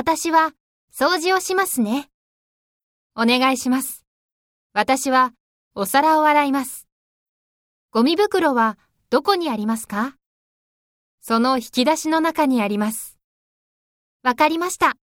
私は掃除をしますね。お願いします。私はお皿を洗います。ゴミ袋はどこにありますか？その引き出しの中にあります。わかりました。